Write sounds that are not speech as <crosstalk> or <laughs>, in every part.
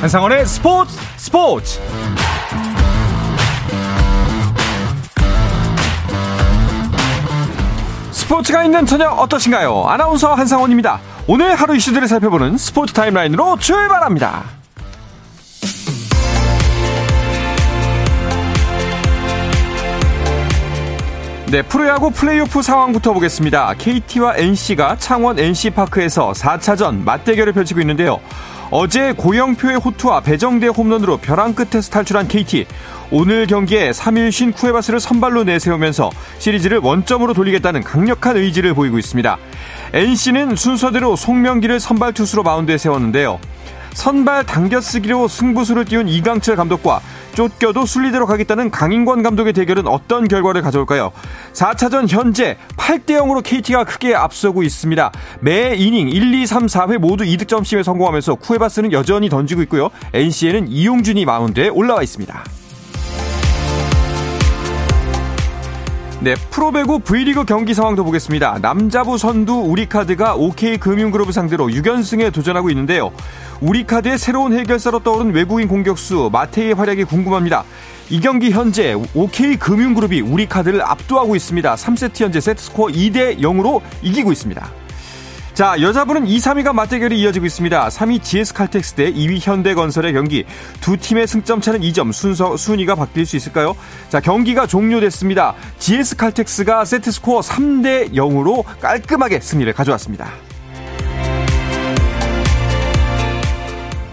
한상원의 스포츠 스포츠 스포츠가 있는 저녁 어떠신가요? 아나운서 한상원입니다. 오늘 하루 이슈들을 살펴보는 스포츠 타임라인으로 출발합니다. 네, 프로야구 플레이오프 상황부터 보겠습니다. KT와 NC가 창원 NC파크에서 4차전 맞대결을 펼치고 있는데요. 어제 고영표의 호투와 배정대 홈런으로 벼랑 끝에서 탈출한 KT. 오늘 경기에 3일 쉰 쿠에바스를 선발로 내세우면서 시리즈를 원점으로 돌리겠다는 강력한 의지를 보이고 있습니다. NC는 순서대로 송명기를 선발 투수로 마운드에 세웠는데요. 선발 당겨쓰기로 승부수를 띄운 이강철 감독과 쫓겨도 순리대로 가겠다는 강인권 감독의 대결은 어떤 결과를 가져올까요? 4차전 현재 8대 0으로 KT가 크게 앞서고 있습니다. 매 이닝 1, 2, 3, 4회 모두 2득점씩에 성공하면서 쿠에바스는 여전히 던지고 있고요. NC에는 이용준이 마운드에 올라와 있습니다. 네, 프로배구 V리그 경기 상황도 보겠습니다. 남자부 선두 우리카드가 OK금융그룹을 상대로 6연승에 도전하고 있는데요. 우리카드의 새로운 해결사로 떠오른 외국인 공격수 마테이의 활약이 궁금합니다. 이 경기 현재 OK금융그룹이 우리카드를 압도하고 있습니다. 3세트 현재 세트스코어 2대 0으로 이기고 있습니다. 자, 여자분은 2, 3위가 맞대결이 이어지고 있습니다. 3위 GS 칼텍스 대 2위 현대건설의 경기. 두 팀의 승점 차는 2점. 순서, 순위가 바뀔 수 있을까요? 자, 경기가 종료됐습니다. GS 칼텍스가 세트 스코어 3대 0으로 깔끔하게 승리를 가져왔습니다.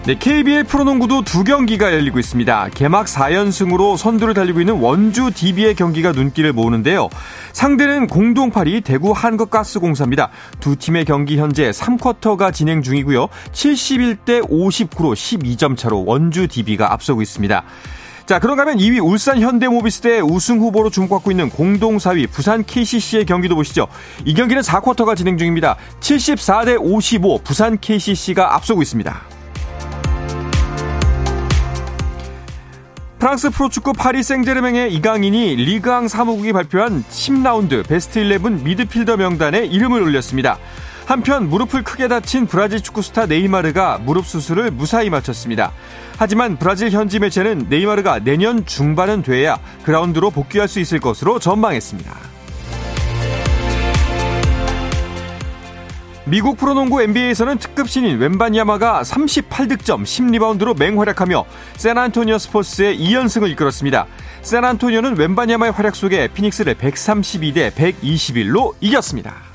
네, KBL 프로농구도 두 경기가 열리고 있습니다. 개막 4연승으로 선두를 달리고 있는 원주 DB의 경기가 눈길을 모으는데요. 상대는 공동 8위 대구 한국가스공사입니다. 두 팀의 경기 현재 3쿼터가 진행 중이고요. 71대 59로 12점 차로 원주 DB가 앞서고 있습니다. 자, 그런가 하면 2위 울산 현대모비스 대 우승 후보로 주목받고 있는 공동 4위 부산 KCC의 경기도 보시죠. 이 경기는 4쿼터가 진행 중입니다. 74대 55 부산 KCC가 앞서고 있습니다. 프랑스 프로축구 파리 생제르맹의 이강인이 리그앙 사무국이 발표한 10라운드 베스트 11 미드필더 명단에 이름을 올렸습니다. 한편 무릎을 크게 다친 브라질 축구 스타 네이마르가 무릎 수술을 무사히 마쳤습니다. 하지만 브라질 현지 매체는 네이마르가 내년 중반은 돼야 그라운드로 복귀할 수 있을 것으로 전망했습니다. 미국 프로농구 NBA에서는 특급 신인 웸바냐마가 38득점 10리바운드로 맹활약하며 샌안토니오 스포츠의 2연승을 이끌었습니다. 샌안토니오는 웬바니아마의 활약 속에 피닉스를 132대 121로 이겼습니다.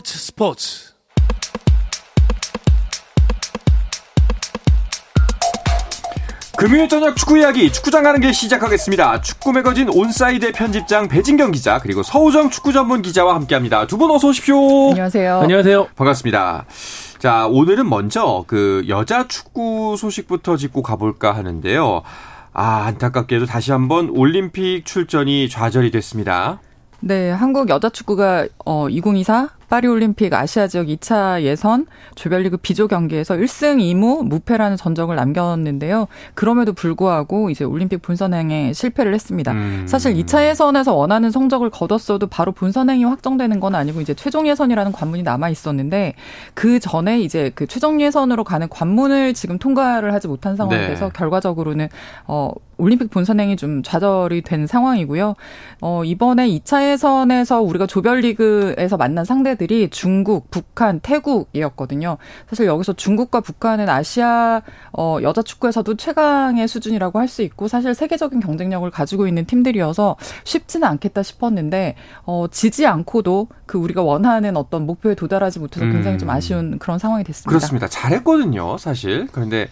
스포츠 스포츠 금요일 저녁 축구 이야기 축구장 가는 길 시작하겠습니다. 축구 매거진 온사이드 편집장 배진경 기자 그리고 서호정 축구 전문 기자와 함께합니다. 두 분 어서 오십시오. 안녕하세요. 안녕하세요. 반갑습니다. 자 오늘은 먼저 그 여자 축구 소식부터 짚고 가볼까 하는데요. 아 안타깝게도 다시 한번 올림픽 출전이 좌절이 됐습니다. 네, 한국 여자 축구가 어 2024 파리올림픽 아시아 지역 2차 예선 조별리그 비조 경기에서 1승 2무 무패라는 전적을 남겼는데요. 그럼에도 불구하고 이제 올림픽 본선행에 실패를 했습니다. 음. 사실 2차 예선에서 원하는 성적을 거뒀어도 바로 본선행이 확정되는 건 아니고 이제 최종 예선이라는 관문이 남아 있었는데 그 전에 이제 그 최종 예선으로 가는 관문을 지금 통과를 하지 못한 상황에서 네. 결과적으로는 어 올림픽 본선행이 좀 좌절이 된 상황이고요. 어 이번에 2차 예선에서 우리가 조별리그에서 만난 상대 나라들이 중국, 북한, 태국이었거든요. 사실 여기서 중국과 북한은 아시아 어, 여자 축구에서도 최강의 수준이라고 할 수 있고 사실 세계적인 경쟁력을 가지고 있는 팀들이어서 쉽지는 않겠다 싶었는데 어, 지지 않고도 그 우리가 원하는 어떤 목표에 도달하지 못해서 굉장히 좀 음. 아쉬운 그런 상황이 됐습니다. 그렇습니다. 잘했거든요, 사실. 그런데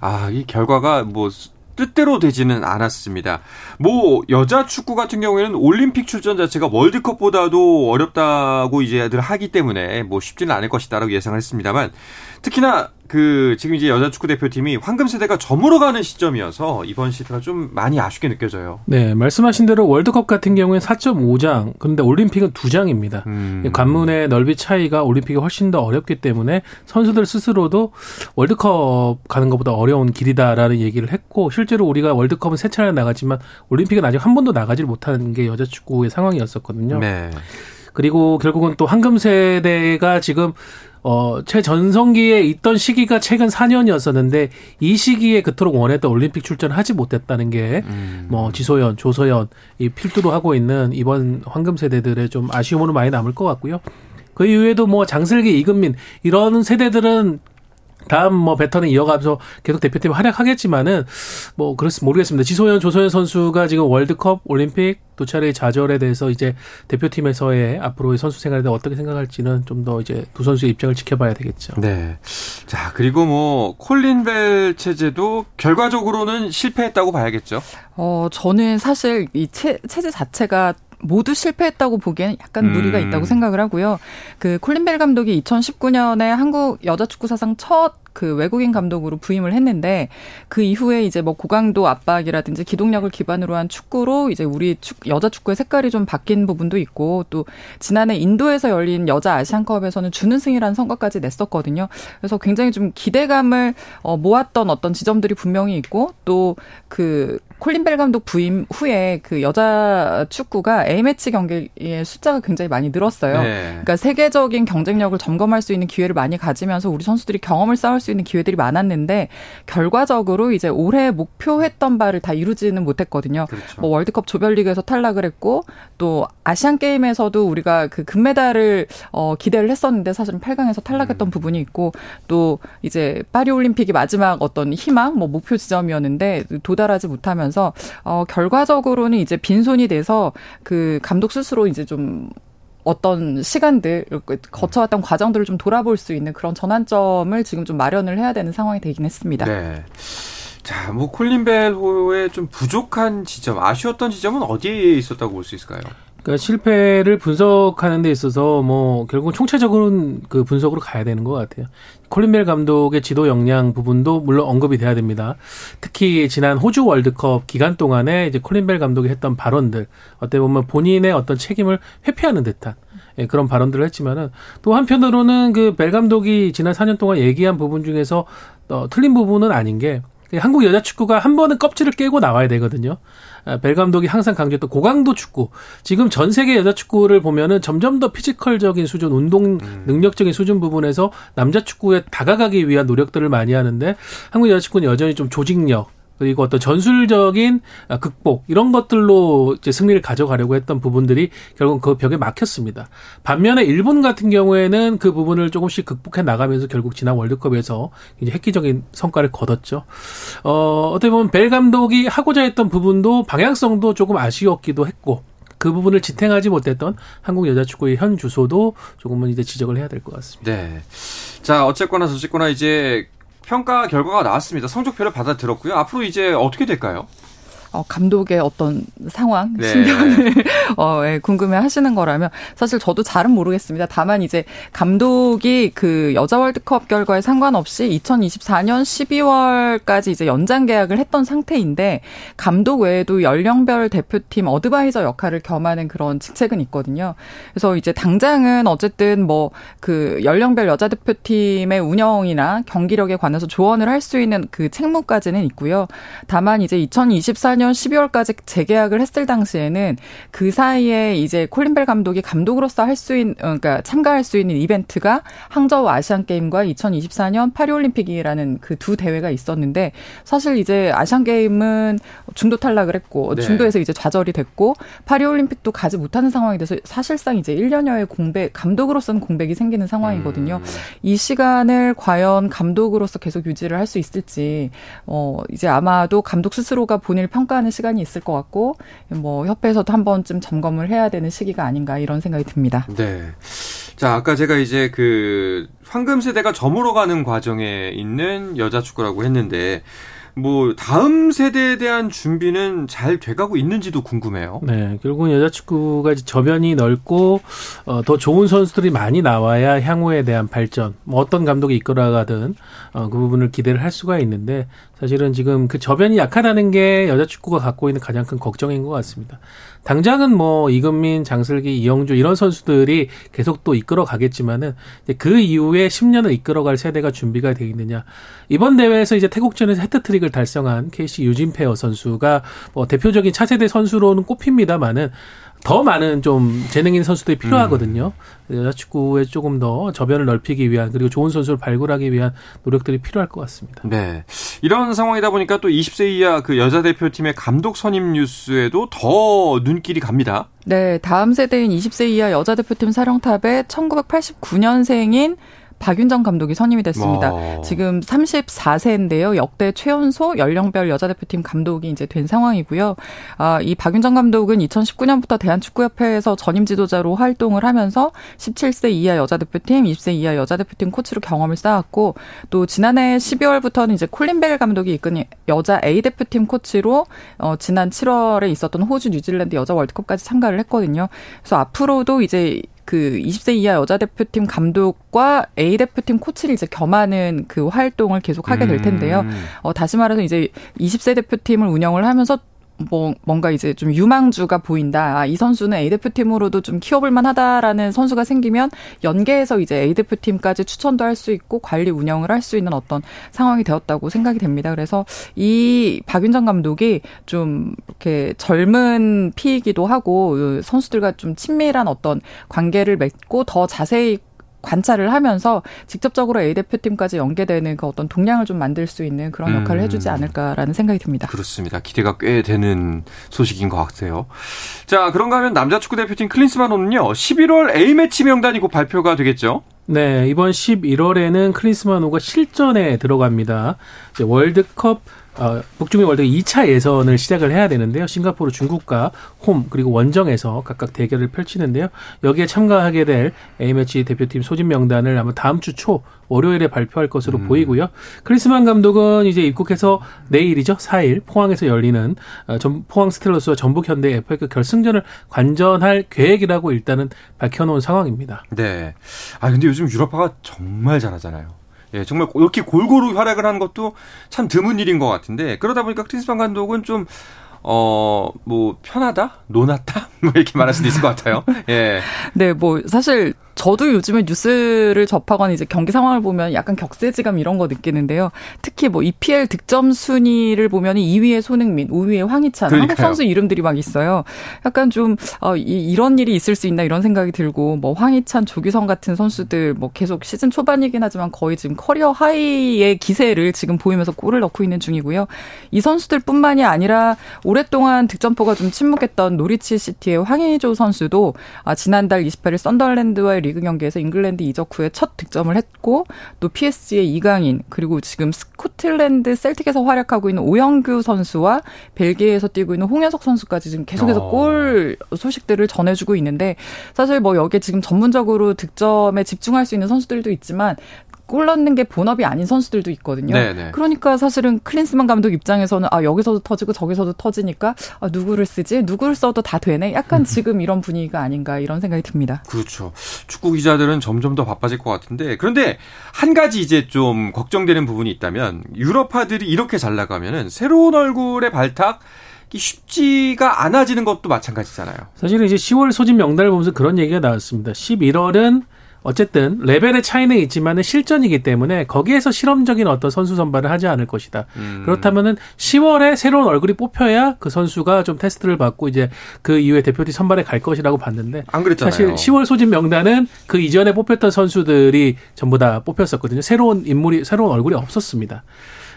아, 이 결과가 뭐 뜻대로 되지는 않았습니다. 뭐 여자 축구 같은 경우에는 올림픽 출전 자체가 월드컵보다도 어렵다고 이제들 하기 때문에 뭐 쉽지는 않을 것이다라고 예상을 했습니다만 특히나 그 지금 이제 여자 축구 대표팀이 황금 세대가 저물어가는 시점이어서 이번 시대가 좀 많이 아쉽게 느껴져요. 네, 말씀하신 대로 월드컵 같은 경우에 4.5장, 그런데 올림픽은 2장입니다. 음. 관문의 넓이 차이가 올림픽이 훨씬 더 어렵기 때문에 선수들 스스로도 월드컵 가는 것보다 어려운 길이다라는 얘기를 했고 실제로 우리가 월드컵은 세 차례 나가지만 올림픽은 아직 한 번도 나가질 못하는 게 여자 축구의 상황이었었거든요. 네. 그리고 결국은 또 황금 세대가 지금 어, 최전성기에 있던 시기가 최근 4년이었었는데 이 시기에 그토록 원했던 올림픽 출전을 하지 못했다는 게 음. 뭐 지소연, 조소연 이 필두로 하고 있는 이번 황금 세대들의 좀 아쉬움으로 많이 남을 것 같고요. 그 이후에도 뭐 장슬기, 이금민 이런 세대들은 다음 뭐 배턴을 이어가면서 계속 대표팀 활약하겠지만은 뭐 그렇습 모르겠습니다. 지소연 조소연 선수가 지금 월드컵, 올림픽 두 차례의 좌절에 대해서 이제 대표팀에서의 앞으로의 선수 생활에 대해 어떻게 생각할지는 좀 더 이제 두 선수의 입장을 지켜봐야 되겠죠. 네. 자 그리고 뭐 콜린 벨 체제도 결과적으로는 실패했다고 봐야겠죠. 어 저는 사실 이 체, 체제 자체가 모두 실패했다고 보기에는 약간 무리가 음. 있다고 생각을 하고요. 그 콜린 벨 감독이 2019년에 한국 여자 축구 사상 첫 그 외국인 감독으로 부임을 했는데 그 이후에 이제 뭐 고강도 압박이라든지 기동력을 기반으로 한 축구로 이제 우리 축, 여자 축구의 색깔이 좀 바뀐 부분도 있고 또 지난해 인도에서 열린 여자 아시안컵에서는 준우승이라는 성과까지 냈었거든요. 그래서 굉장히 좀 기대감을 어, 모았던 어떤 지점들이 분명히 있고 또그 콜린벨 감독 부임 후에 그 여자 축구가 A매치 경기의 숫자가 굉장히 많이 늘었어요. 네. 그러니까 세계적인 경쟁력을 점검할 수 있는 기회를 많이 가지면서 우리 선수들이 경험을 쌓을 수 있는 기회들이 많았는데 결과적으로 이제 올해 목표했던 바를 다 이루지는 못했거든요. 그렇죠. 뭐 월드컵 조별리그에서 탈락을 했고 또 아시안 게임에서도 우리가 그 금메달을 어 기대를 했었는데 사실은 8강에서 탈락했던 음. 부분이 있고 또 이제 파리 올림픽이 마지막 어떤 희망 뭐 목표 지점이었는데 도달하지 못하면서 어 결과적으로는 이제 빈손이 돼서 그 감독 스스로 이제 좀 어떤 시간들 거쳐왔던 과정들을 좀 돌아볼 수 있는 그런 전환점을 지금 좀 마련을 해야 되는 상황이 되긴 했습니다. 네. 자, 뭐 콜린 벨호의 좀 부족한 지점, 아쉬웠던 지점은 어디에 있었다고 볼 수 있을까요? 그러니까 실패를 분석하는 데 있어서 뭐 결국은 총체적으로는 그 분석으로 가야 되는 것 같아요. 콜린 벨 감독의 지도 역량 부분도 물론 언급이 돼야 됩니다. 특히 지난 호주 월드컵 기간 동안에 이제 콜린 벨 감독이 했던 발언들 어떻게 보면 본인의 어떤 책임을 회피하는 듯한 예, 그런 발언들을 했지만은 또 한편으로는 그 벨 감독이 지난 4년 동안 얘기한 부분 중에서 어, 틀린 부분은 아닌 게 한국 여자 축구가 한 번은 껍질을 깨고 나와야 되거든요. 아, 벨 감독이 항상 강조했던 고강도 축구. 지금 전 세계 여자 축구를 보면은 점점 더 physical적인 수준, 운동 음. 능력적인 수준 부분에서 남자 축구에 다가가기 위한 노력들을 많이 하는데 한국 여자 축구는 여전히 좀 조직력, 그리고 어떤 전술적인 극복 이런 것들로 이제 승리를 가져가려고 했던 부분들이 결국 그 벽에 막혔습니다. 반면에 일본 같은 경우에는 그 부분을 조금씩 극복해 나가면서 결국 지난 월드컵에서 이제 획기적인 성과를 거뒀죠. 어, 어떻게 보면 벨 감독이 하고자 했던 부분도 방향성도 조금 아쉬웠기도 했고 그 부분을 지탱하지 못했던 한국 여자 축구의 현 주소도 조금은 이제 지적을 해야 될 것 같습니다. 네. 자, 어쨌거나 저쨌거나 이제 평가 결과가 나왔습니다. 성적표를 받아들었고요. 앞으로 이제 어떻게 될까요? 어, 감독의 어떤 상황, 네. 신경을 <laughs> 어, 예, 궁금해 하시는 거라면 사실 저도 잘은 모르겠습니다. 다만 이제 감독이 그 여자 월드컵 결과에 상관없이 2024년 12월까지 이제 연장 계약을 했던 상태인데 감독 외에도 연령별 대표팀 어드바이저 역할을 겸하는 그런 직책은 있거든요. 그래서 이제 당장은 어쨌든 뭐 그 연령별 여자 대표팀의 운영이나 경기력에 관해서 조언을 할 수 있는 그 책무까지는 있고요. 다만 이제 2024년 2014년 12월까지 재계약을 했을 당시에는 그 사이에 이제 콜린벨 감독이 감독으로서 할 수 있는 그러니까 참가할 수 있는 이벤트가 항저우 아시안 게임과 2024년 파리 올림픽이라는 그 두 대회가 있었는데 사실 이제 아시안 게임은 중도 탈락을 했고 네. 중도에서 이제 좌절이 됐고 파리 올림픽도 가지 못하는 상황이 돼서 사실상 이제 1년여의 공백 감독으로서는 공백이 생기는 상황이거든요. 음. 이 시간을 과연 감독으로서 계속 유지를 할 수 있을지 어 이제 아마도 감독 스스로가 본인을 평 평가하는 시간이 있을 것 같고 뭐 협회에서도 한 번쯤 점검을 해야 되는 시기가 아닌가 이런 생각이 듭니다. 네. 자, 아까 제가 이제 그 황금 세대가 저물어 가는 과정에 있는 여자 축구라고 했는데 뭐 다음 세대에 대한 준비는 잘 돼가고 있는지도 궁금해요. 네, 결국은 여자 축구가 저변이 넓고 어, 더 좋은 선수들이 많이 나와야 향후에 대한 발전, 뭐 어떤 감독이 이끌어가든 어, 그 부분을 기대를 할 수가 있는데 사실은 지금 그 저변이 약하다는 게 여자 축구가 갖고 있는 가장 큰 걱정인 것 같습니다. 당장은 뭐 이금민, 장슬기, 이영주 이런 선수들이 계속 또 이끌어 가겠지만은 그 이후에 10년을 이끌어갈 세대가 준비가 돼 있느냐. 이번 대회에서 이제 태국전에서 헤트트릭을 달성한 KC 유진 페어 선수가 뭐 대표적인 차세대 선수로는 꼽힙니다만은 더 많은 좀 재능 있는 선수들이 필요하거든요. 음. 여자 축구에 조금 더 저변을 넓히기 위한 그리고 좋은 선수를 발굴하기 위한 노력들이 필요할 것 같습니다. 네. 이런 상황이다 보니까 또 20세 이하 그 여자 대표팀의 감독 선임 뉴스에도 더 눈길이 갑니다. 네, 다음 세대인 20세 이하 여자 대표팀 사령탑에 1989년생인 박윤정 감독이 선임이 됐습니다. 와. 지금 34세인데요. 역대 최연소 연령별 여자 대표팀 감독이 이제 된 상황이고요. 아, 이 박윤정 감독은 2019년부터 대한축구협회에서 전임 지도자로 활동을 하면서 17세 이하 여자 대표팀, 20세 이하 여자 대표팀 코치로 경험을 쌓았고 또 지난해 12월부터는 이제 콜린 벨 감독이 이끈 여자 A 대표팀 코치로 어, 지난 7월에 있었던 호주 뉴질랜드 여자 월드컵까지 참가를 했거든요. 그래서 앞으로도 이제 그 20세 이하 여자 대표팀 감독과 A 대표팀 코치를 이제 겸하는 그 활동을 계속 하게 될 텐데요. 음. 어, 다시 말해서 이제 20세 대표팀을 운영을 하면서 뭐 뭔가 이제 좀 유망주가 보인다. 아, 이 선수는 A 대표팀으로도 좀 키워볼 만하다라는 선수가 생기면 연계해서 이제 A 대표팀까지 추천도 할 수 있고 관리 운영을 할 수 있는 어떤 상황이 되었다고 생각이 됩니다. 그래서 이 박윤정 감독이 좀 이렇게 젊은 피이기도 하고 선수들과 좀 친밀한 어떤 관계를 맺고 더 자세히 관찰을 하면서 직접적으로 A 대표팀까지 연계되는 그 어떤 동량을 좀 만들 수 있는 그런 역할을 음. 해주지 않을까라는 생각이 듭니다. 그렇습니다. 기대가 꽤 되는 소식인 것 같아요. 자, 그런가 하면 남자 축구 대표팀 클린스만호는요, 11월 A매치 명단이 곧 발표가 되겠죠? 네, 이번 11월에는 클린스만호가 실전에 들어갑니다. 이제 월드컵 어, 북중미 월드 2차 예선을 시작을 해야 되는데요. 싱가포르 중국과 홈 그리고 원정에서 각각 대결을 펼치는데요. 여기에 참가하게 될 A매치 대표팀 소집 명단을 아마 다음 주 초 월요일에 발표할 것으로 음. 보이고요. 클린스만 감독은 이제 입국해서 내일이죠. 4일 포항에서 열리는 어, 포항 스텔러스와 전북 현대 FA급 결승전을 관전할 계획이라고 일단은 밝혀놓은 상황입니다. 네. 아 근데 요즘 유럽파가 정말 잘하잖아요. 예, 정말 이렇게 골고루 활약을 하는 것도 참 드문 일인 것 같은데 그러다 보니까 크리스판 감독은 좀 어, 뭐, 편하다? 노났다? <laughs> 뭐, 이렇게 말할 수도 있을 것 같아요. 예. <laughs> 네, 뭐, 사실, 저도 요즘에 뉴스를 접하거나 이제 경기 상황을 보면 약간 격세지감 이런 거 느끼는데요. 특히 뭐 EPL 득점 순위를 보면 2위에 손흥민, 5위에 황희찬, 그러니까요. 한국 선수 이름들이 막 있어요. 약간 좀 어, 이, 런 일이 있을 수 있나 이런 생각이 들고 뭐 황희찬, 조규성 같은 선수들 뭐 계속 시즌 초반이긴 하지만 거의 지금 career high의 기세를 지금 보이면서 골을 넣고 있는 중이고요. 이 선수들뿐만이 아니라 오랫동안 득점포가 좀 침묵했던 노리치 시티의 황의조 선수도 아, 지난달 28일 선덜랜드와의 리그 경기에서 잉글랜드 이적 후에 첫 득점을 했고 또 PSG의 이강인 그리고 지금 스코틀랜드 셀틱에서 활약하고 있는 오영규 선수와 벨기에에서 뛰고 있는 홍현석 선수까지 지금 계속해서 어. 골 소식들을 전해주고 있는데 사실 뭐 여기에 지금 전문적으로 득점에 집중할 수 있는 선수들도 있지만 골 넣는 게 본업이 아닌 선수들도 있거든요. 네네. 네. 그러니까 사실은 클린스만 감독 입장에서는 아 여기서도 터지고 저기서도 터지니까 아 누구를 쓰지? 누구를 써도 다 되네. 약간 지금 이런 분위기가 아닌가 이런 생각이 듭니다. 그렇죠. 축구 기자들은 점점 더 바빠질 것 같은데 그런데 한 가지 이제 좀 걱정되는 부분이 있다면 유럽파들이 이렇게 잘 나가면은 새로운 얼굴의 발탁 쉽지가 않아지는 것도 마찬가지잖아요. 사실은 이제 10월 소집 명단을 보면서 그런 얘기가 나왔습니다. 11월은 어쨌든 레벨의 차이는 있지만은 실전이기 때문에 거기에서 실험적인 어떤 선수 선발을 하지 않을 것이다. 음. 그렇다면은 10월에 새로운 얼굴이 뽑혀야 그 선수가 좀 테스트를 받고 이제 그 이후에 대표팀 선발에 갈 것이라고 봤는데 안 그랬잖아요. 사실 10월 소집 명단은 그 이전에 뽑혔던 선수들이 전부 다 뽑혔었거든요. 새로운 인물이 새로운 얼굴이 없었습니다.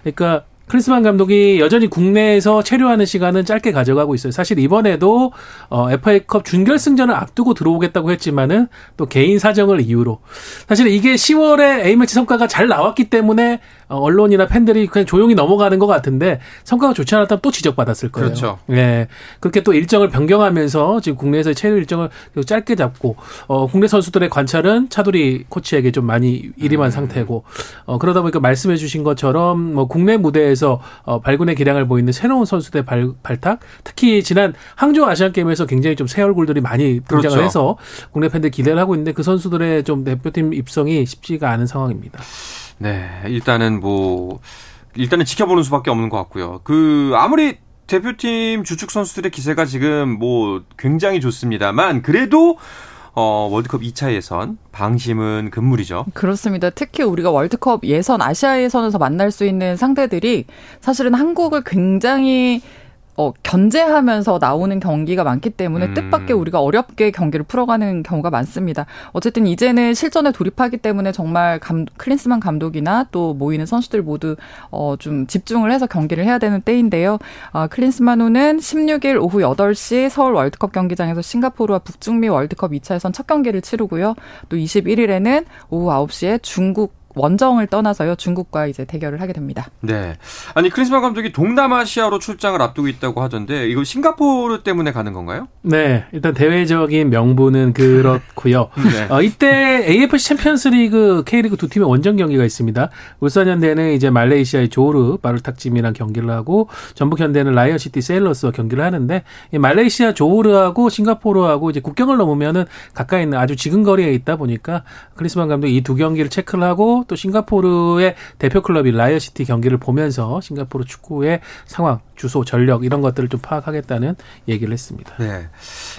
그러니까 크리스만 감독이 여전히 국내에서 체류하는 시간은 짧게 가져가고 있어요. 사실 이번에도 어, FA컵 준결승전을 앞두고 들어오겠다고 했지만은 또 개인 사정을 이유로 사실 이게 10월에 A매치 성과가 잘 나왔기 때문에 어, 언론이나 팬들이 그냥 조용히 넘어가는 것 같은데 성과가 좋지 않았다면 또 지적받았을 거예요. 그렇죠. 예. 그렇게 또 일정을 변경하면서 지금 국내에서의 체류 일정을 짧게 잡고 어, 국내 선수들의 관찰은 차두리 코치에게 좀 많이 일임한 음. 상태고 어, 그러다 보니까 말씀해 주신 것처럼 뭐 국내 무대에서 경기에서 어, 발군의 기량을 보이는 새로운 선수들 발, 발탁, 특히 지난 항저우 아시안 게임에서 굉장히 좀 새 얼굴들이 많이 등장을 그렇죠. 해서 국내 팬들 기대를 하고 있는데 그 선수들의 좀 대표팀 입성이 쉽지가 않은 상황입니다. 네, 일단은 뭐 일단은 지켜보는 수밖에 없는 것 같고요. 그 아무리 대표팀 주축 선수들의 기세가 지금 뭐 굉장히 좋습니다만 그래도 어, 월드컵 2차 예선 방심은 금물이죠. 그렇습니다. 특히 우리가 월드컵 예선 아시아 예선에서 만날 수 있는 상대들이 사실은 한국을 굉장히 어, 견제하면서 나오는 경기가 많기 때문에 음. 뜻밖의 우리가 어렵게 경기를 풀어가는 경우가 많습니다. 어쨌든 이제는 실전에 돌입하기 때문에 정말 감, 클린스만 감독이나 또 모이는 선수들 모두 어, 좀 집중을 해서 경기를 해야 되는 때인데요. 어, 클린스만호는 16일 오후 8시 서울 월드컵 경기장에서 싱가포르와 북중미 월드컵 2차에선 첫 경기를 치르고요. 또 21일에는 오후 9시에 중국 원정을 떠나서요 중국과 이제 대결을 하게 됩니다. 네. 아니 크리스마 감독이 동남아시아로 출장을 앞두고 있다고 하던데 이거 싱가포르 때문에 가는 건가요? 네. 일단 대외적인 명분은 그렇고요. <laughs> 네. 어, 이때 AFC 챔피언스리그 K리그 두 팀의 원정 경기가 있습니다. 울산현대는 이제 말레이시아의 조호르 다룰 탁짐이랑 경기를 하고 전북현대는 라이언시티 세일러스와 경기를 하는데 이 말레이시아 조호르하고 싱가포르하고 이제 국경을 넘으면은 가까이 있는 아주 지근 거리에 있다 보니까 클린스만 감독이 이 두 경기를 체크를 하고 또 싱가포르의 대표 클럽인 라이언시티 경기를 보면서 싱가포르 축구의 상황, 주소, 전력 이런 것들을 좀 파악하겠다는 얘기를 했습니다. 네.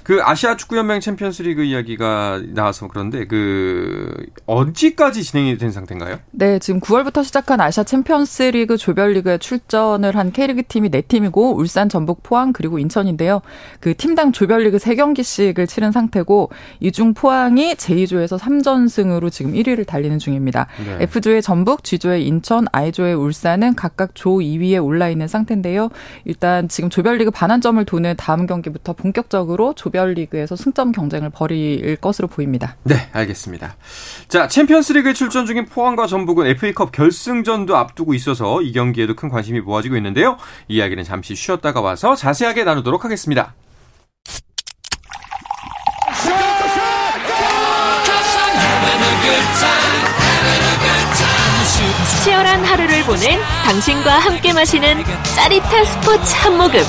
그 아시아 축구 연맹 챔피언스 리그 이야기가 나와서 그런데 그 언제까지 진행이 된 상태인가요? 네, 지금 9월부터 시작한 아시아 챔피언스 리그 조별 리그에 출전을 한 K리그 팀이 4팀이고 울산, 전북, 포항 그리고 인천인데요. 그 팀당 조별 리그 3경기씩을 치른 상태고 이중 포항이 J조에서 3전승으로 지금 1위를 달리는 중입니다. 네. F조의 전북, G조의 인천, I조의 울산은 각각 조 2위에 올라 있는 상태인데요. 일단 지금 조별리그 반환점을 도는 다음 경기부터 본격적으로 조별리그에서 승점 경쟁을 벌일 것으로 보입니다. 네, 알겠습니다. 자, 챔피언스리그에 출전 중인 포항과 전북은 FA컵 결승전도 앞두고 있어서 이 경기에도 큰 관심이 모아지고 있는데요. 이야기는 잠시 쉬었다가 와서 자세하게 나누도록 하겠습니다. 치열한 하루를 보낸 당신과 함께 마시는 짜릿한 스포츠 한 모금.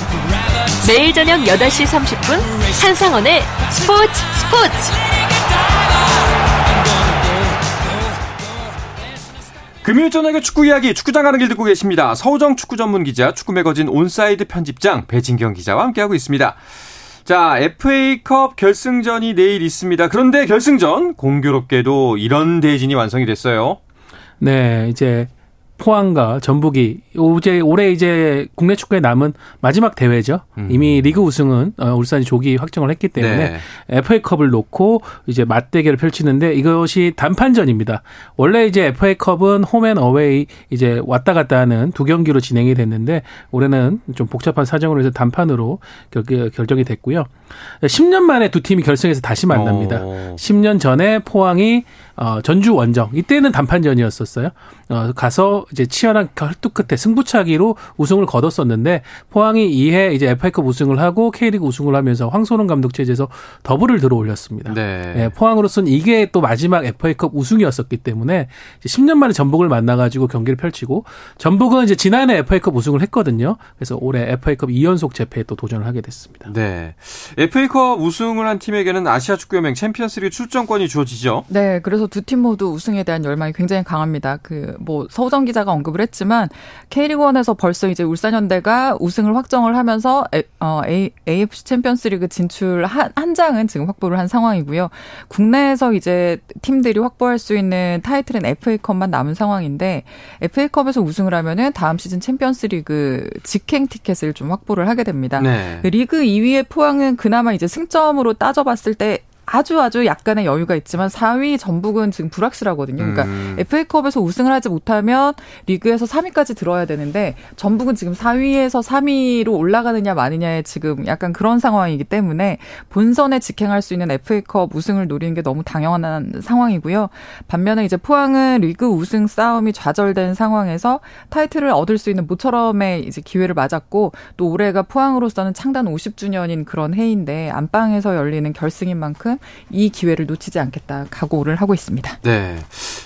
매일 저녁 8시 30분 한상원의 스포츠 스포츠. 금요일 저녁의 축구 이야기 축구장 가는 길 듣고 계십니다. 서호정 축구 전문 기자, 축구 매거진 온사이드 편집장 배진경 기자와 함께하고 있습니다. 자, FA컵 결승전이 내일 있습니다. 그런데 결승전 공교롭게도 이런 대진이 완성이 됐어요. 네, 이제 포항과 전북이 오제 올해 이제 국내 축구에 남은 마지막 대회죠. 음. 이미 리그 우승은 어, 울산이 조기 확정을 했기 때문에 네. FA컵을 놓고 이제 맞대결을 펼치는데 이것이 단판전입니다. 원래 이제 FA컵은 홈앤 어웨이 이제 왔다 갔다 하는 두 경기로 진행이 됐는데 올해는 좀 복잡한 사정으로 해서 단판으로 결, 결정이 됐고요. 10년 만에 두 팀이 결승에서 다시 만납니다. 오. 10년 전에 포항이 어, 전주 원정 이때는 단판전이었었어요. 어, 가서 이제 치열한 혈투 끝에 승부차기로 우승을 거뒀었는데 포항이 이해 이제 FA컵 우승을 하고 K리그 우승을 하면서 황소론 감독 체제에서 더블을 들어 올렸습니다. 네. 네, 포항으로서는 이게 또 마지막 FA컵 우승이었었기 때문에 10년 만에 전북을 만나가지고 경기를 펼치고 전북은 이제 지난해 FA컵 우승을 했거든요. 그래서 올해 FA컵 2연속 재패에 또 도전을 하게 됐습니다. 네. FA컵 우승을 한 팀에게는 아시아 축구연맹 챔피언스리그 출전권이 주어지죠. 네, 그래서 두 팀 모두 우승에 대한 열망이 굉장히 강합니다. 그 뭐 서우정 기 자가 언급을 했지만 K리그1에서 벌써 이제 울산현대가 우승을 확정을 하면서 에, 어, A, AFC 챔피언스리그 진출 한, 한 장은 지금 확보를 한 상황이고요. 국내에서 이제 팀들이 확보할 수 있는 타이틀은 FA컵만 남은 상황인데 FA컵에서 우승을 하면은 다음 시즌 챔피언스리그 직행 티켓을 좀 확보를 하게 됩니다. 네. 리그 2위의 포항은 그나마 이제 승점으로 따져봤을 때 아주 아주 약간의 여유가 있지만 4위 전북은 지금 불확실하거든요. 그러니까 음. FA컵에서 우승을 하지 못하면 리그에서 3위까지 들어야 되는데 전북은 지금 4위에서 3위로 올라가느냐 마느냐에 지금 약간 그런 상황이기 때문에 본선에 직행할 수 있는 FA컵 우승을 노리는 게 너무 당연한 상황이고요. 반면에 이제 포항은 리그 우승 싸움이 좌절된 상황에서 타이틀을 얻을 수 있는 모처럼의 이제 기회를 맞았고 또 올해가 포항으로서는 창단 50주년인 그런 해인데 안방에서 열리는 결승인 만큼 이 기회를 놓치지 않겠다 각오를 하고 있습니다. 네.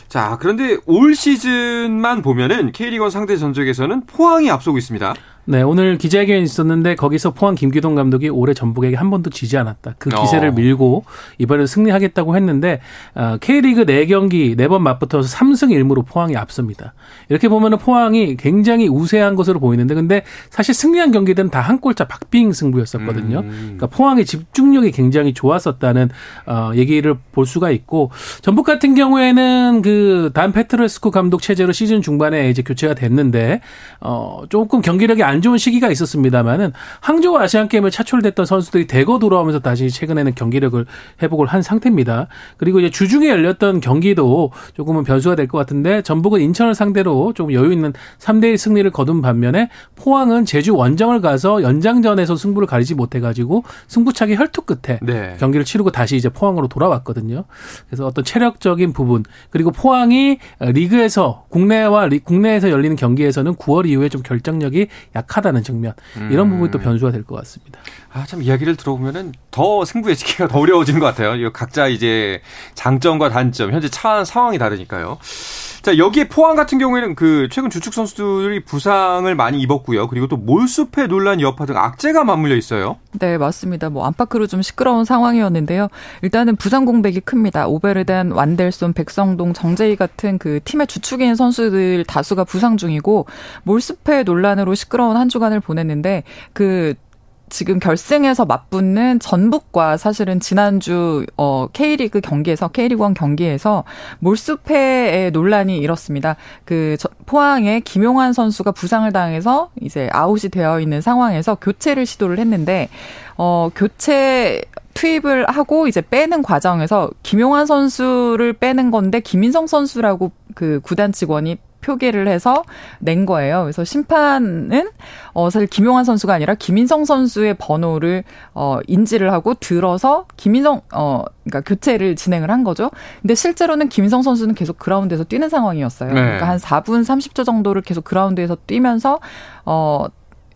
자, 그런데 올 시즌만 보면은 K리그 상대 전적에서는 포항이 앞서고 있습니다. 네, 오늘 기자회견이 있었는데 거기서 포항 김기동 감독이 올해 전북에게 한 번도 지지 않았다. 그 기세를 어. 밀고 이번에 승리하겠다고 했는데 어, K리그 4경기 4번 맞붙어서 3승 1무로 포항이 앞섭니다. 이렇게 보면은 포항이 굉장히 우세한 것으로 보이는데 근데 사실 승리한 경기들은 다 한 골차 박빙 승부였었거든요. 음. 그러니까 포항의 집중력이 굉장히 좋았었다는 어, 얘기를 볼 수가 있고 전북 같은 경우에는 그 단 페트레스코 감독 체제로 시즌 중반에 이제 교체가 됐는데 어, 조금 경기력이 안 좋은 시기가 있었습니다만은 항저우 아시안 게임을 차출됐던 선수들이 대거 돌아오면서 다시 최근에는 경기력을 회복을 한 상태입니다. 그리고 이제 주중에 열렸던 경기도 조금은 변수가 될 것 같은데 전북은 인천을 상대로 조금 여유 있는 3대1 승리를 거둔 반면에 포항은 제주 원정을 가서 연장전에서 승부를 가리지 못해 가지고 승부차기 혈투 끝에 네. 경기를 치르고 다시 이제 포항으로 돌아왔거든요. 그래서 어떤 체력적인 부분 그리고 포항이 리그에서 국내와 리- 국내에서 열리는 경기에서는 9월 이후에 좀 결정력이 약 하다는 측면 이런 부분이 또 변수가 될 것 같습니다. 아, 참 이야기를 들어보면은 더 승부 예측기가 더 어려워지는 것 같아요. 각자 이제 장점과 단점, 현재 처한 상황이 다르니까요. 자, 여기에 포항 같은 경우에는 그 최근 주축 선수들이 부상을 많이 입었고요. 그리고 또 몰수패 논란 여파 등 악재가 맞물려 있어요. 네, 맞습니다. 뭐 안팎으로 좀 시끄러운 상황이었는데요. 일단은 부상 공백이 큽니다. 오베르덴, 완델손, 백성동, 정재희 같은 그 팀의 주축인 선수들 다수가 부상 중이고 몰수패 논란으로 시끄러운 한 주간을 보냈는데 그 지금 결승에서 맞붙는 전북과 사실은 지난주 어 K리그 경기에서 K리그 1 경기에서 몰수패의 논란이 일었습니다. 그 저- 포항의 김용환 선수가 부상을 당해서 이제 아웃이 되어 있는 상황에서 교체를 시도를 했는데 어 교체 투입을 하고 이제 빼는 과정에서 김용환 선수를 빼는 건데 김인성 선수라고 그 구단 직원이 표기를 해서 낸 거예요. 그래서 심판은 어 사실 김용환 선수가 아니라 김인성 선수의 번호를 어 인지를 하고 들어서 김인성 어 그러니까 교체를 진행을 한 거죠. 근데 실제로는 김인성 선수는 계속 그라운드에서 뛰는 상황이었어요. 네. 그러니까 한 4분 30초 정도를 계속 그라운드에서 뛰면서 어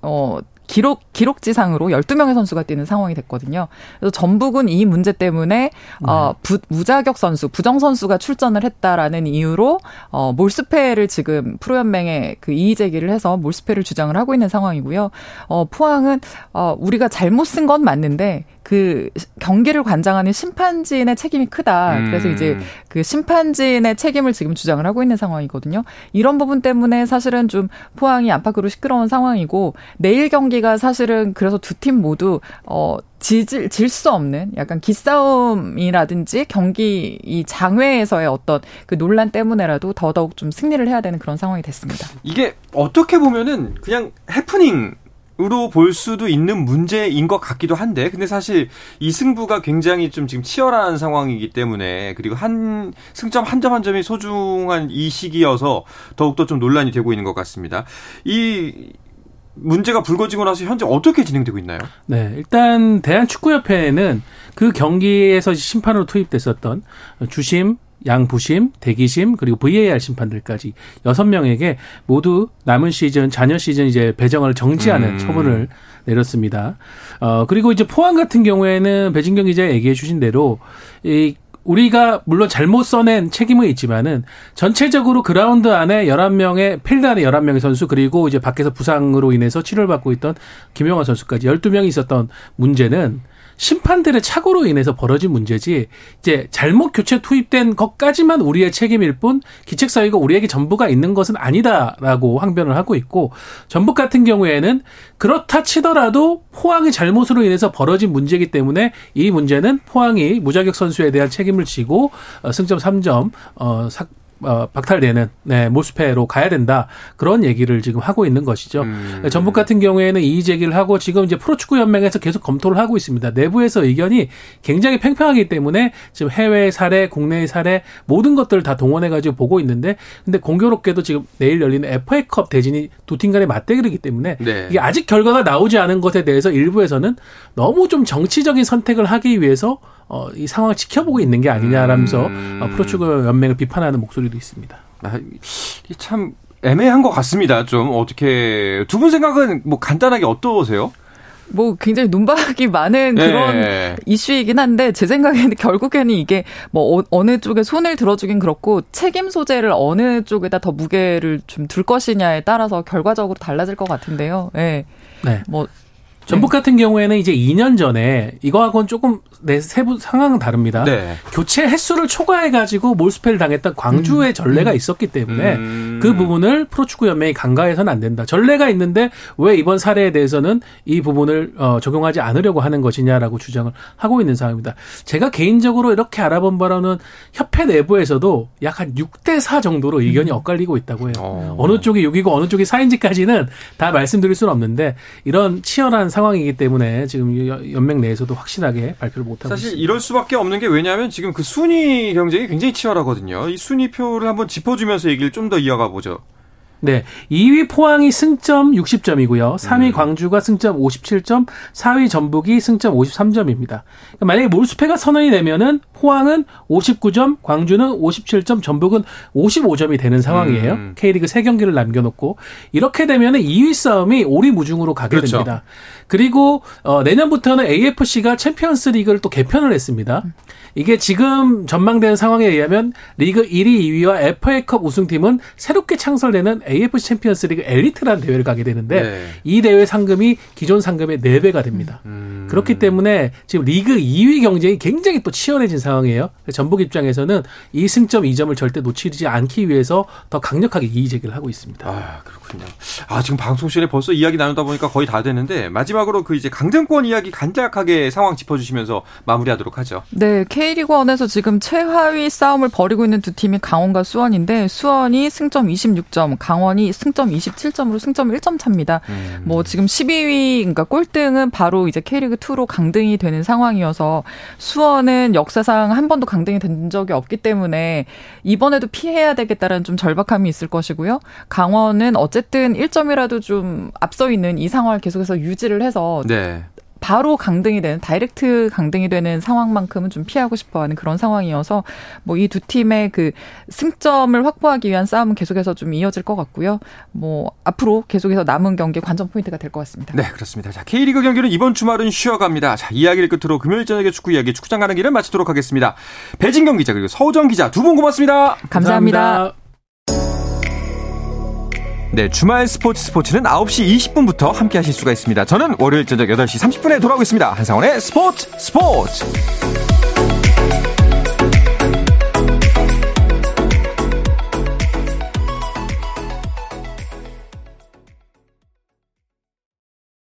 어, 기록, 기록지상으로 12명의 선수가 뛰는 상황이 됐거든요. 그래서 전북은 이 문제 때문에, 어, 부, 무자격 선수, 부정 선수가 출전을 했다라는 이유로, 어, 몰수패를 지금 프로연맹에 그 이의 제기를 해서 몰수패를 주장을 하고 있는 상황이고요. 어, 포항은, 어, 우리가 잘못 쓴 건 맞는데, 그 경기를 관장하는 심판진의 책임이 크다. 그래서 음. 이제 그 심판진의 책임을 지금 주장을 하고 있는 상황이거든요. 이런 부분 때문에 사실은 좀 포항이 안팎으로 시끄러운 상황이고 내일 경기가 사실은 그래서 두 팀 모두 어 지질 질수 없는 약간 기싸움이라든지 경기 이 장외에서의 어떤 그 논란 때문에라도 더더욱 좀 승리를 해야 되는 그런 상황이 됐습니다. 이게 어떻게 보면은 그냥 해프닝 으로 볼 수도 있는 문제인 것 같기도 한데, 근데 사실 이 승부가 굉장히 좀 지금 치열한 상황이기 때문에, 그리고 한, 승점 한 점 한 점이 소중한 이 시기여서 더욱더 좀 논란이 되고 있는 것 같습니다. 이 문제가 불거지고 나서 현재 어떻게 진행되고 있나요? 네, 일단 대한축구협회는 그 경기에서 심판으로 투입됐었던 주심, 양부심, 대기심, 그리고 VAR 심판들까지 여섯 명에게 모두 남은 시즌, 잔여 시즌 이제 배정을 정지하는 음. 처분을 내렸습니다. 어, 그리고 이제 포항 같은 경우에는 배진경 기자 얘기해 주신 대로 이 우리가 물론 잘못 써낸 책임은 있지만은 전체적으로 그라운드 안에 11명의 필드 안에 11명의 선수 그리고 이제 밖에서 부상으로 인해서 치료를 받고 있던 김영환 선수까지 12명이 있었던 문제는 심판들의 착오로 인해서 벌어진 문제지 이제 잘못 교체 투입된 것까지만 우리의 책임일 뿐 귀책 사유가 우리에게 전부가 있는 것은 아니다라고 항변을 하고 있고 전북 같은 경우에는 그렇다 치더라도 포항의 잘못으로 인해서 벌어진 문제이기 때문에 이 문제는 포항이 무자격 선수에 대한 책임을 지고 어, 승점 3점 어, 삭 어, 박탈되는 네, 몰수패로 가야 된다 그런 얘기를 지금 하고 있는 것이죠. 음. 전북 같은 경우에는 이의 제기를 하고 지금 이제 프로축구 연맹에서 계속 검토를 하고 있습니다. 내부에서 의견이 굉장히 팽팽하기 때문에 지금 해외 사례, 국내의 사례 모든 것들을 다 동원해 가지고 보고 있는데 근데 공교롭게도 지금 내일 열리는 FA컵 대진이 두 팀 간의 맞대결이기 때문에 네. 이게 아직 결과가 나오지 않은 것에 대해서 일부에서는 너무 좀 정치적인 선택을 하기 위해서 어, 이 상황을 지켜보고 있는 게 아니냐라면서 음. 어, 프로축구 연맹을 비판하는 목소리도 있습니다. 아, 참 애매한 것 같습니다. 좀 어떻게 두 분 생각은 뭐 간단하게 어떠세요? 뭐 굉장히 논박이 많은 그런 네. 이슈이긴 한데 제 생각에는 <laughs> 결국에는 이게 뭐 어, 어느 쪽에 손을 들어주긴 그렇고 책임 소재를 어느 쪽에다 더 무게를 좀 둘 것이냐에 따라서 결과적으로 달라질 것 같은데요. 예. 네. 네. 뭐 전북 같은 경우에는 이제 2년 전에 이거하고는 조금 내 세부 상황은 다릅니다. 네. 교체 횟수를 초과해 가지고 몰수패를 당했던 광주의 음. 전례가 음. 있었기 때문에 음. 그 부분을 프로축구 연맹이 간과해서는 안 된다. 전례가 있는데 왜 이번 사례에 대해서는 이 부분을 어, 적용하지 않으려고 하는 것이냐라고 주장을 하고 있는 상황입니다. 제가 개인적으로 이렇게 알아본 바로는 협회 내부에서도 약 한 6대 4 정도로 의견이 음. 엇갈리고 있다고 해요. 어. 어느 쪽이 6이고 어느 쪽이 4인지까지는 다 말씀드릴 수는 없는데 이런 치열한 상황이기 때문에 지금 연맹 내에서도 확실하게 발표를 못 하고 사실 있습니다. 이럴 수밖에 없는 게 왜냐하면 지금 그 순위 경쟁이 굉장히 치열하거든요. 이 순위표를 한번 짚어주면서 얘기를 좀 더 이어가 보죠. 네. 2위 포항이 승점 60점이고요. 3위 음. 광주가 승점 57점, 4위 전북이 승점 53점입니다. 그러니까 만약에 몰수패가 선언이 되면은 포항은 59점, 광주는 57점, 전북은 55점이 되는 상황이에요. 음. K리그 3경기를 남겨놓고 이렇게 되면은 2위 싸움이 오리무중으로 가게 그렇죠. 됩니다. 그리고 어, 내년부터는 AFC가 챔피언스 리그를 또 개편을 했습니다. 이게 지금 전망되는 상황에 의하면 리그 1위, 2위와 FA컵 우승팀은 새롭게 창설되는 AFC 챔피언스 리그 엘리트라는 대회를 가게 되는데 네. 이 대회 상금이 기존 상금의 4배가 됩니다. 음. 그렇기 때문에 지금 리그 2위 경쟁이 굉장히 또 치열해진 상황 이에요. 전북 입장에서는 이 승점 2점을 절대 놓치지 않기 위해서 더 강력하게 이의 제기를 하고 있습니다. 아, 그렇군요. 아, 지금 방송 시간에 벌써 이야기 나누다 보니까 거의 다 되는데 마지막으로 그 이제 강등권 이야기 간략하게 상황 짚어 주시면서 마무리하도록 하죠. 네, K리그 1에서 지금 최하위 싸움을 벌이고 있는 두 팀이 강원과 수원인데 수원이 승점 26점, 강원이 승점 27점으로 승점 1점 차입니다. 음. 뭐 지금 12위 그러니까 꼴등은 바로 이제 K리그 2로 강등이 되는 상황이어서 수원은 역사 상 한 번도 강등이 된 적이 없기 때문에 이번에도 피해야 되겠다라는 좀 절박함이 있을 것이고요. 강원은 어쨌든 1점이라도 좀 앞서 있는 이 상황을 계속해서 유지를 해서 네. 바로 강등이 되는 direct 강등이 되는 상황만큼은 좀 피하고 싶어하는 그런 상황이어서 뭐 이 두 팀의 그 승점을 확보하기 위한 싸움은 계속해서 좀 이어질 것 같고요. 뭐 앞으로 계속해서 남은 경기 관전 포인트가 될 것 같습니다. 네, 그렇습니다. 자, K리그 경기는 이번 주말은 쉬어갑니다. 자, 이야기를 끝으로 금요일 저녁에 축구 이야기 축구장 가는 길을 마치도록 하겠습니다. 배진경 기자 그리고 서우정 기자 두 분 고맙습니다. 감사합니다. 감사합니다. 네, 주말 스포츠 스포츠는 9시 20분부터 함께 하실 수가 있습니다. 저는 월요일 저녁 8시 30분에 돌아오겠습니다. 한상원의 스포츠 스포츠!